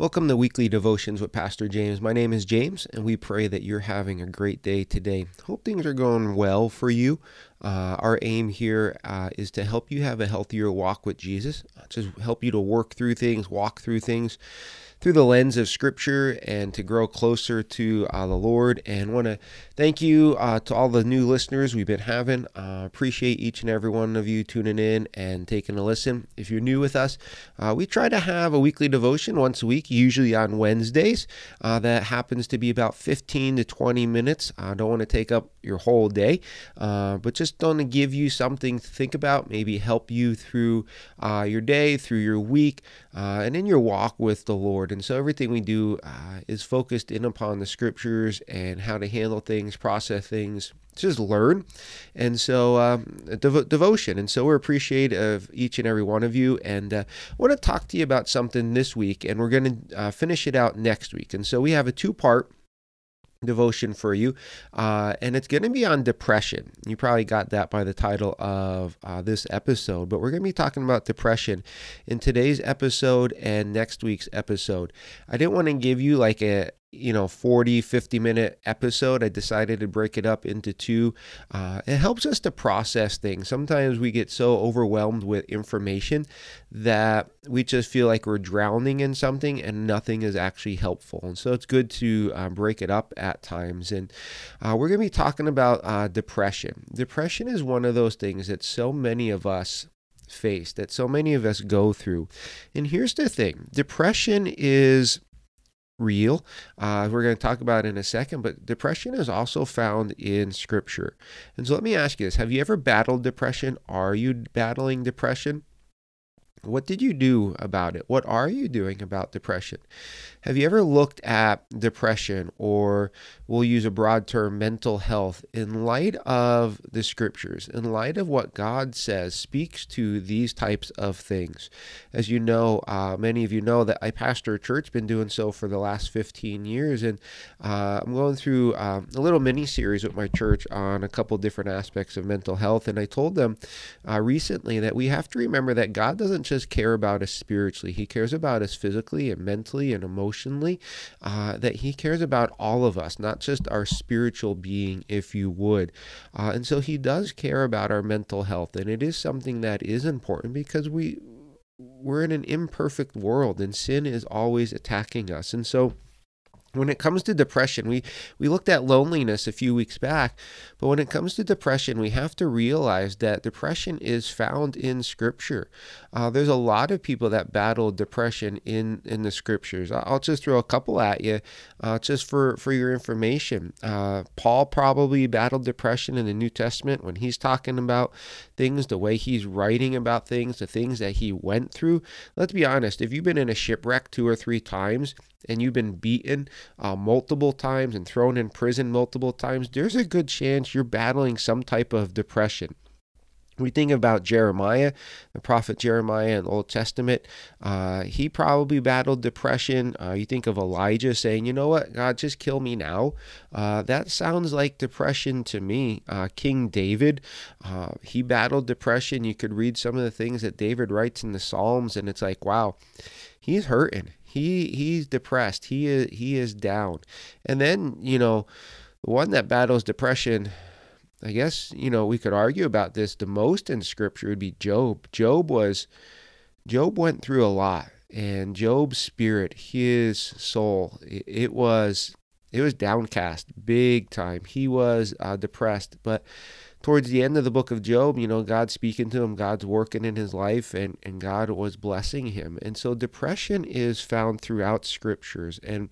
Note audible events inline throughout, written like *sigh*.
Welcome to Weekly Devotions with Pastor James. My name is James, and we pray that you're having a great day today. Hope things are going well for you. Uh, our aim here uh, is to help you have a healthier walk with Jesus, just help you to work through things, walk through things through the lens of Scripture and to grow closer to uh, the Lord. And want to thank you uh, to all the new listeners we've been having. Uh, appreciate each and every one of you tuning in and taking a listen. If you're new with us, uh, we try to have a weekly devotion once a week, usually on Wednesdays. Uh, that happens to be about 15 to 20 minutes. I don't want to take up your whole day, uh, but just to give you something to think about, maybe help you through your day, through your week, and in your walk with the Lord. And so everything we do uh, is focused in upon the scriptures and how to handle things, process things, just learn. And so um, dev- devotion. And so we're appreciative of each and every one of you. And uh, I want to talk to you about something this week, and we're going to uh, finish it out next week. And so we have a two part devotion for you, uh, and it's going to be on depression. You probably got that by the title of uh, this episode, but we're going to be talking about depression in today's episode and next week's episode. I didn't want to give you like a you know 40 50 minute episode i decided to break it up into two. Uh, it helps us to process things. Sometimes we get so overwhelmed with information that we just feel like we're drowning in something and nothing is actually helpful. And so it's good to uh, break it up at times. And uh, we're going to be talking about uh, depression. Depression is one of those things that so many of us face that so many of us go through. And here's the thing. Depression is real. Uh, we're going to talk about in a second, but depression is also found in Scripture. And so let me ask you this Have you ever battled depression? Are you battling depression? What did you do about it? What are you doing about depression? Have you ever looked at depression, or we'll use a broad term, mental health, in light of the scriptures, in light of what God says speaks to these types of things? As you know, uh, many of you know that I pastor a church, been doing so for the last 15 years, and uh, I'm going through um, a little mini series with my church on a couple different aspects of mental health. And I told them uh, recently that we have to remember that God doesn't just care about us spiritually, He cares about us physically and mentally and emotionally uh, that He cares about all of us, not just our spiritual being, if you would. Uh, and so He does care about our mental health, and it is something that is important because we we're in an imperfect world, and sin is always attacking us, and so when it comes to depression, we, we looked at loneliness a few weeks back, but when it comes to depression, we have to realize that depression is found in Scripture. Uh, there's a lot of people that battle depression in, in the Scriptures. I'll just throw a couple at you uh, just for, for your information. Uh, Paul probably battled depression in the New Testament when he's talking about things, the way he's writing about things, the things that he went through. Let's be honest, if you've been in a shipwreck two or three times, and you've been beaten uh, multiple times and thrown in prison multiple times, there's a good chance you're battling some type of depression. We think about Jeremiah, the prophet Jeremiah in the Old Testament. Uh, he probably battled depression. Uh, you think of Elijah saying, You know what, God, just kill me now. Uh, that sounds like depression to me. Uh, King David, uh, he battled depression. You could read some of the things that David writes in the Psalms, and it's like, wow, he's hurting. He he's depressed. He is he is down. And then, you know, the one that battles depression, I guess, you know, we could argue about this the most in scripture would be Job. Job was Job went through a lot. And Job's spirit, his soul, it, was it was downcast big time. He was uh, depressed, but towards the end of the book of Job, you know, God's speaking to him, God's working in his life, and, and God was blessing him. And so depression is found throughout scriptures. And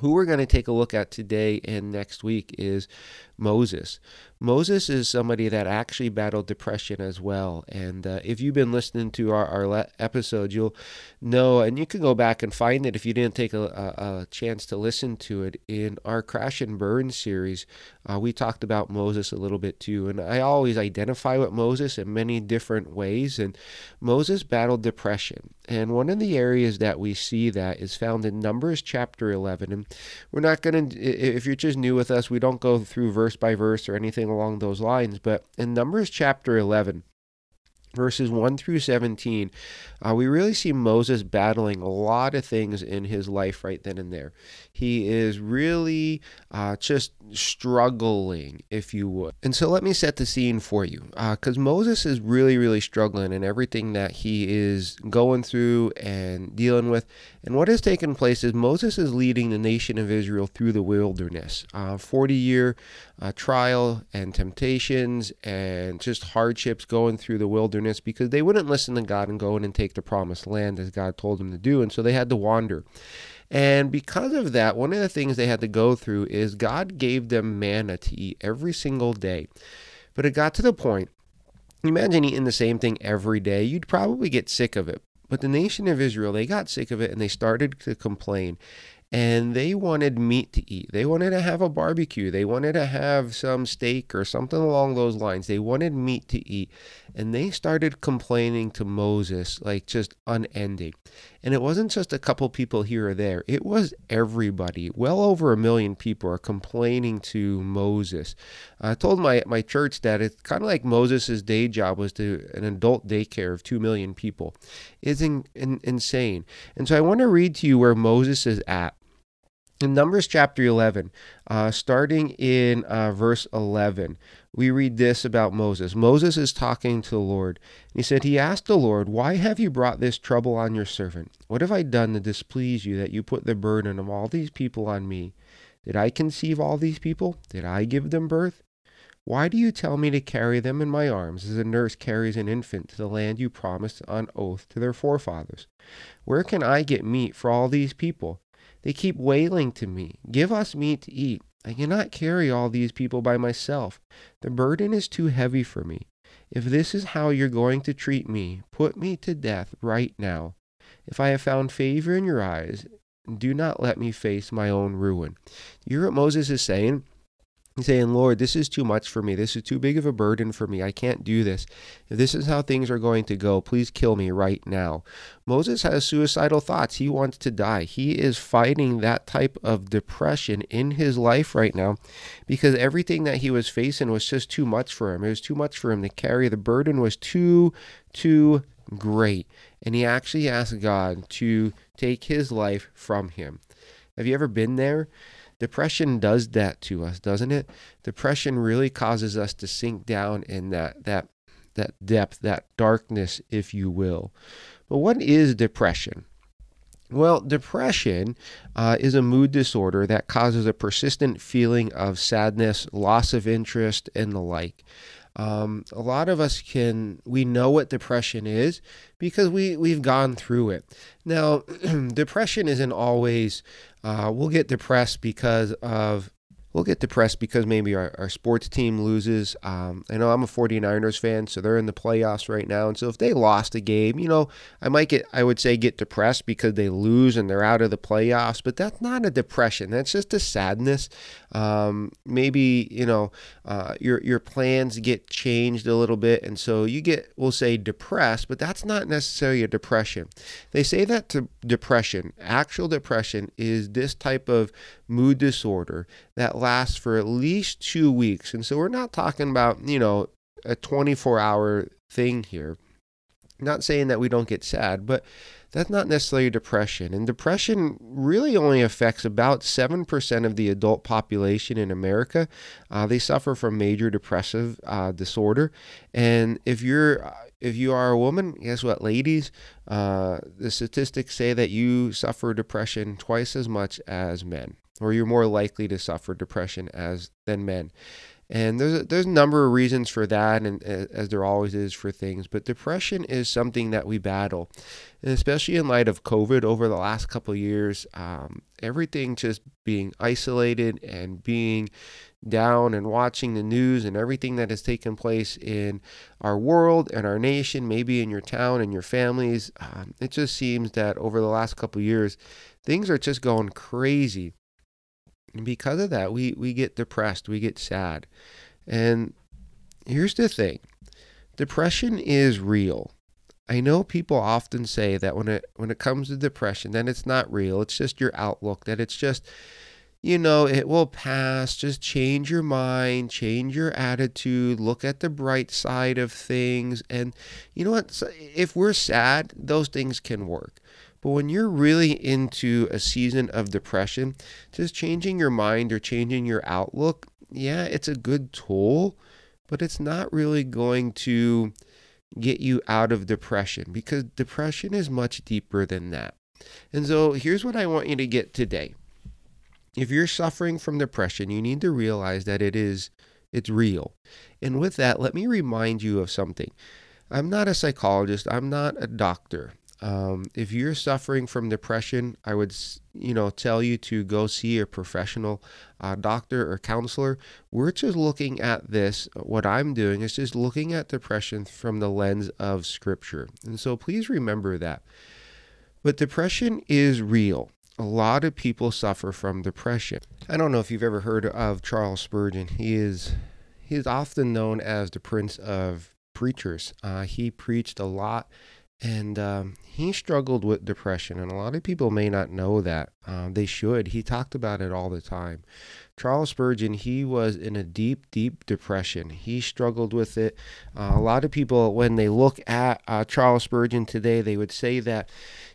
who we're going to take a look at today and next week is Moses. Moses is somebody that actually battled depression as well. And uh, if you've been listening to our, our le- episode, you'll know, and you can go back and find it if you didn't take a, a, a chance to listen to it. In our Crash and Burn series, uh, we talked about Moses a little bit too. And I always identify with Moses in many different ways. And Moses battled depression. And one of the areas that we see that is found in Numbers chapter 11. And we're not going to, if you're just new with us, we don't go through verse by verse or anything along those lines. But in Numbers chapter 11, verses 1 through 17, uh, we really see Moses battling a lot of things in his life right then and there. He is really uh, just struggling, if you would. And so let me set the scene for you, because uh, Moses is really, really struggling in everything that he is going through and dealing with. And what has taken place is Moses is leading the nation of Israel through the wilderness, uh, 40 year uh, trial and temptations and just hardships going through the wilderness because they wouldn't listen to God and go in and take the promised land as God told them to do. And so they had to wander. And because of that, one of the things they had to go through is God gave them manna to eat every single day. But it got to the point, imagine eating the same thing every day, you'd probably get sick of it. But the nation of Israel, they got sick of it and they started to complain and they wanted meat to eat. They wanted to have a barbecue. They wanted to have some steak or something along those lines. They wanted meat to eat. And they started complaining to Moses, like just unending. And it wasn't just a couple people here or there, it was everybody. Well over a million people are complaining to Moses. I told my, my church that it's kind of like Moses' day job was to an adult daycare of 2 million people. It's in, in, insane. And so I want to read to you where Moses is at in Numbers chapter 11, uh, starting in uh, verse 11, we read this about Moses. Moses is talking to the Lord. He said, He asked the Lord, Why have you brought this trouble on your servant? What have I done to displease you that you put the burden of all these people on me? Did I conceive all these people? Did I give them birth? Why do you tell me to carry them in my arms as a nurse carries an infant to the land you promised on oath to their forefathers? Where can I get meat for all these people? They keep wailing to me, Give us meat to eat. I cannot carry all these people by myself. The burden is too heavy for me. If this is how you're going to treat me, put me to death right now. If I have found favor in your eyes, do not let me face my own ruin. You hear what Moses is saying? Saying, Lord, this is too much for me. This is too big of a burden for me. I can't do this. If this is how things are going to go, please kill me right now. Moses has suicidal thoughts. He wants to die. He is fighting that type of depression in his life right now because everything that he was facing was just too much for him. It was too much for him to carry. The burden was too, too great. And he actually asked God to take his life from him. Have you ever been there? Depression does that to us, doesn't it? Depression really causes us to sink down in that that that depth, that darkness, if you will. But what is depression? Well, depression uh, is a mood disorder that causes a persistent feeling of sadness, loss of interest, and the like. Um, a lot of us can we know what depression is because we we've gone through it. Now, *clears throat* depression isn't always. Uh, we'll get depressed because of we'll get depressed because maybe our, our sports team loses. Um, I know I'm a 49ers fan, so they're in the playoffs right now. And so if they lost a game, you know, I might get, I would say, get depressed because they lose and they're out of the playoffs. But that's not a depression. That's just a sadness. Um, maybe, you know, uh, your, your plans get changed a little bit. And so you get, we'll say, depressed, but that's not necessarily a depression. They say that to depression, actual depression, is this type of mood disorder that lasts for at least two weeks. And so we're not talking about, you know, a 24 hour thing here. Not saying that we don't get sad, but that's not necessarily depression. And depression really only affects about 7% of the adult population in America. Uh, they suffer from major depressive uh, disorder. And if you're if you are a woman, guess what, ladies? Uh, the statistics say that you suffer depression twice as much as men or you're more likely to suffer depression as than men. And there's a, there's a number of reasons for that, and as there always is for things. But depression is something that we battle, and especially in light of COVID over the last couple years, um, everything just being isolated and being down and watching the news and everything that has taken place in our world and our nation, maybe in your town and your families. Um, it just seems that over the last couple years, things are just going crazy. And because of that, we, we get depressed, we get sad. And here's the thing depression is real. I know people often say that when it when it comes to depression, that it's not real. It's just your outlook. That it's just you know, it will pass. Just change your mind, change your attitude, look at the bright side of things. And you know what? If we're sad, those things can work. But when you're really into a season of depression, just changing your mind or changing your outlook, yeah, it's a good tool, but it's not really going to get you out of depression because depression is much deeper than that. And so here's what I want you to get today. If you're suffering from depression, you need to realize that it is it's real. And with that, let me remind you of something. I'm not a psychologist, I'm not a doctor. Um, if you're suffering from depression, I would, you know, tell you to go see a professional uh, doctor or counselor. We're just looking at this. What I'm doing is just looking at depression from the lens of Scripture, and so please remember that. But depression is real. A lot of people suffer from depression. I don't know if you've ever heard of Charles Spurgeon. He is he is often known as the Prince of Preachers. Uh, he preached a lot and um, he struggled with depression, and a lot of people may not know that. Uh, they should. He talked about it all the time. Charles Spurgeon, he was in a deep, deep depression. He struggled with it. Uh, a lot of people, when they look at uh, Charles Spurgeon today, they would say that,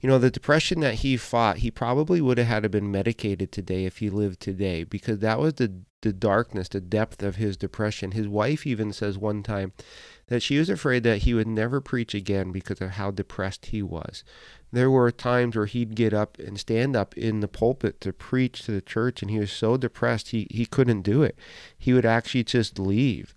you know, the depression that he fought, he probably would have had to been medicated today if he lived today, because that was the the darkness, the depth of his depression. His wife even says one time that she was afraid that he would never preach again because of how depressed he was. There were times where he'd get up and stand up in the pulpit to preach to the church, and he was so depressed he, he couldn't do it. He would actually just leave.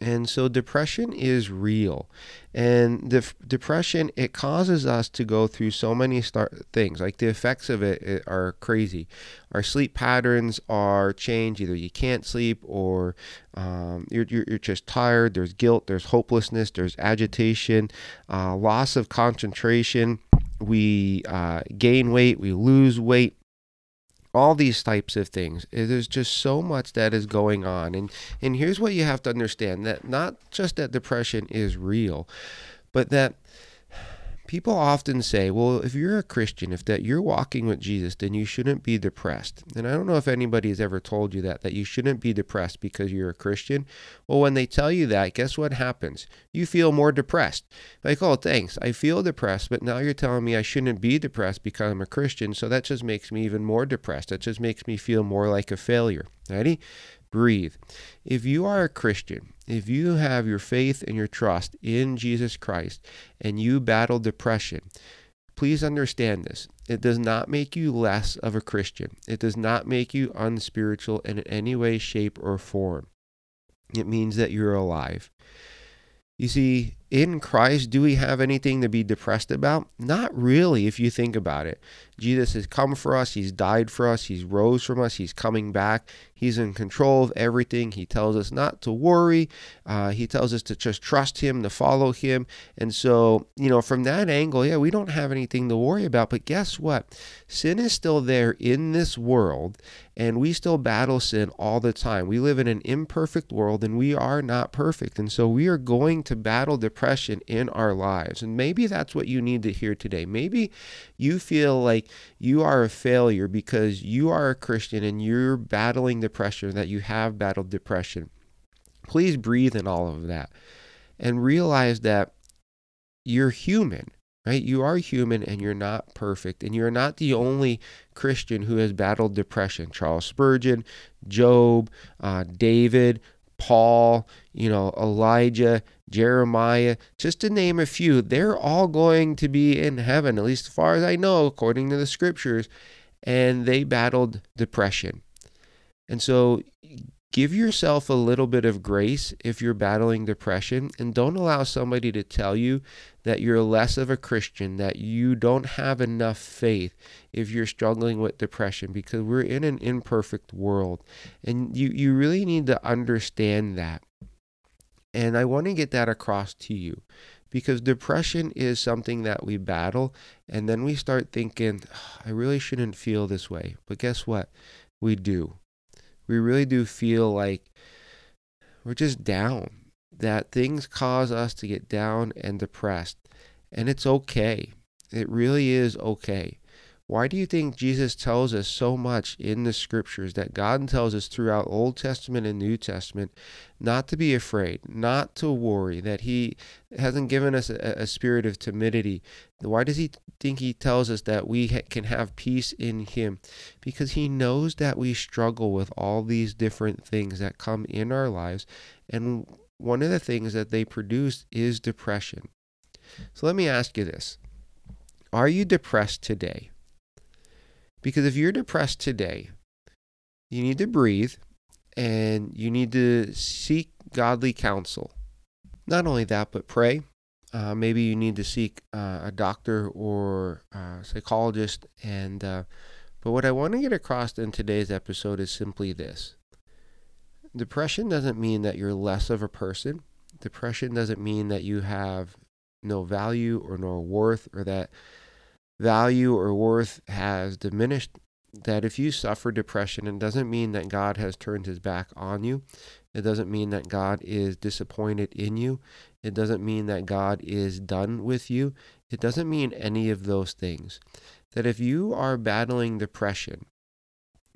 And so depression is real. And the depression, it causes us to go through so many start things. Like the effects of it, are crazy. Our sleep patterns are changed. Either you can't sleep or um, you're, you're, you're, just tired. There's guilt, there's hopelessness, there's agitation, uh, loss of concentration. We uh, gain weight, we lose weight all these types of things. There's just so much that is going on. And and here's what you have to understand that not just that depression is real, but that people often say, well, if you're a Christian, if that you're walking with Jesus, then you shouldn't be depressed. And I don't know if anybody has ever told you that, that you shouldn't be depressed because you're a Christian. Well, when they tell you that, guess what happens? You feel more depressed. Like, oh, thanks. I feel depressed, but now you're telling me I shouldn't be depressed because I'm a Christian. So that just makes me even more depressed. That just makes me feel more like a failure. Ready? Breathe. If you are a Christian, if you have your faith and your trust in Jesus Christ and you battle depression, please understand this. It does not make you less of a Christian. It does not make you unspiritual in any way, shape, or form. It means that you're alive. You see, in Christ, do we have anything to be depressed about? Not really, if you think about it. Jesus has come for us, He's died for us, He's rose from us, He's coming back, He's in control of everything. He tells us not to worry, uh, He tells us to just trust Him, to follow Him. And so, you know, from that angle, yeah, we don't have anything to worry about. But guess what? Sin is still there in this world, and we still battle sin all the time. We live in an imperfect world and we are not perfect. And so we are going to battle depression in our lives. And maybe that's what you need to hear today. Maybe you feel like you are a failure because you are a Christian and you're battling depression, that you have battled depression. Please breathe in all of that and realize that you're human right? You are human and you're not perfect. And you're not the only Christian who has battled depression. Charles Spurgeon, Job, uh, David, Paul, you know, Elijah, Jeremiah, just to name a few, they're all going to be in heaven, at least as far as I know, according to the scriptures. And they battled depression. And so give yourself a little bit of grace if you're battling depression and don't allow somebody to tell you that you're less of a Christian, that you don't have enough faith if you're struggling with depression because we're in an imperfect world and you you really need to understand that. And I want to get that across to you because depression is something that we battle and then we start thinking, I really shouldn't feel this way. But guess what? We do we really do feel like we're just down, that things cause us to get down and depressed. And it's okay. It really is okay. Why do you think Jesus tells us so much in the scriptures that God tells us throughout Old Testament and New Testament not to be afraid, not to worry, that He hasn't given us a, a spirit of timidity? Why does He think He tells us that we ha- can have peace in Him? Because He knows that we struggle with all these different things that come in our lives. And one of the things that they produce is depression. So let me ask you this Are you depressed today? Because if you're depressed today, you need to breathe and you need to seek godly counsel. Not only that, but pray. Uh, maybe you need to seek uh, a doctor or a psychologist. And uh, but what I want to get across in today's episode is simply this: depression doesn't mean that you're less of a person. Depression doesn't mean that you have no value or no worth or that value or worth has diminished, that if you suffer depression, it doesn't mean that God has turned his back on you. It doesn't mean that God is disappointed in you. It doesn't mean that God is done with you. It doesn't mean any of those things. That if you are battling depression,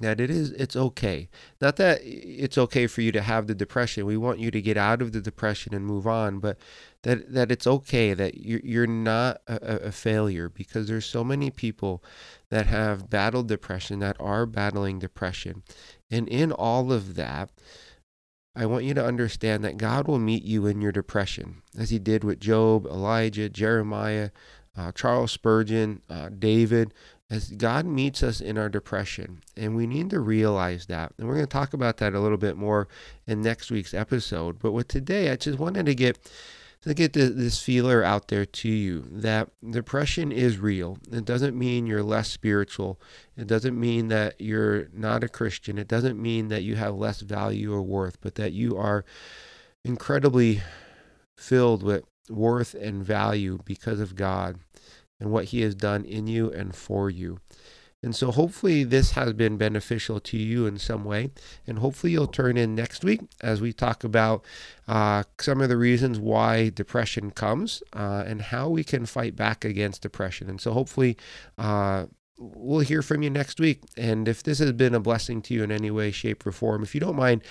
that it is it's okay not that it's okay for you to have the depression we want you to get out of the depression and move on but that that it's okay that you're, you're not a, a failure because there's so many people that have battled depression that are battling depression and in all of that I want you to understand that God will meet you in your depression, as He did with Job, Elijah, Jeremiah, uh, Charles Spurgeon, uh, David, as God meets us in our depression. And we need to realize that. And we're going to talk about that a little bit more in next week's episode. But with today, I just wanted to get to get this feeler out there to you that depression is real. It doesn't mean you're less spiritual. It doesn't mean that you're not a Christian. It doesn't mean that you have less value or worth, but that you are incredibly filled with worth and value because of God and what He has done in you and for you. And so hopefully this has been beneficial to you in some way. And hopefully you'll turn in next week as we talk about uh, some of the reasons why depression comes uh, and how we can fight back against depression. And so hopefully uh, we'll hear from you next week. And if this has been a blessing to you in any way, shape, or form, if you don't mind,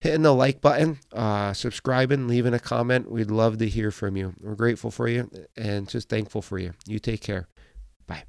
hitting the like button, uh, subscribing, leaving a comment. We'd love to hear from you. We're grateful for you and just thankful for you. You take care. Bye.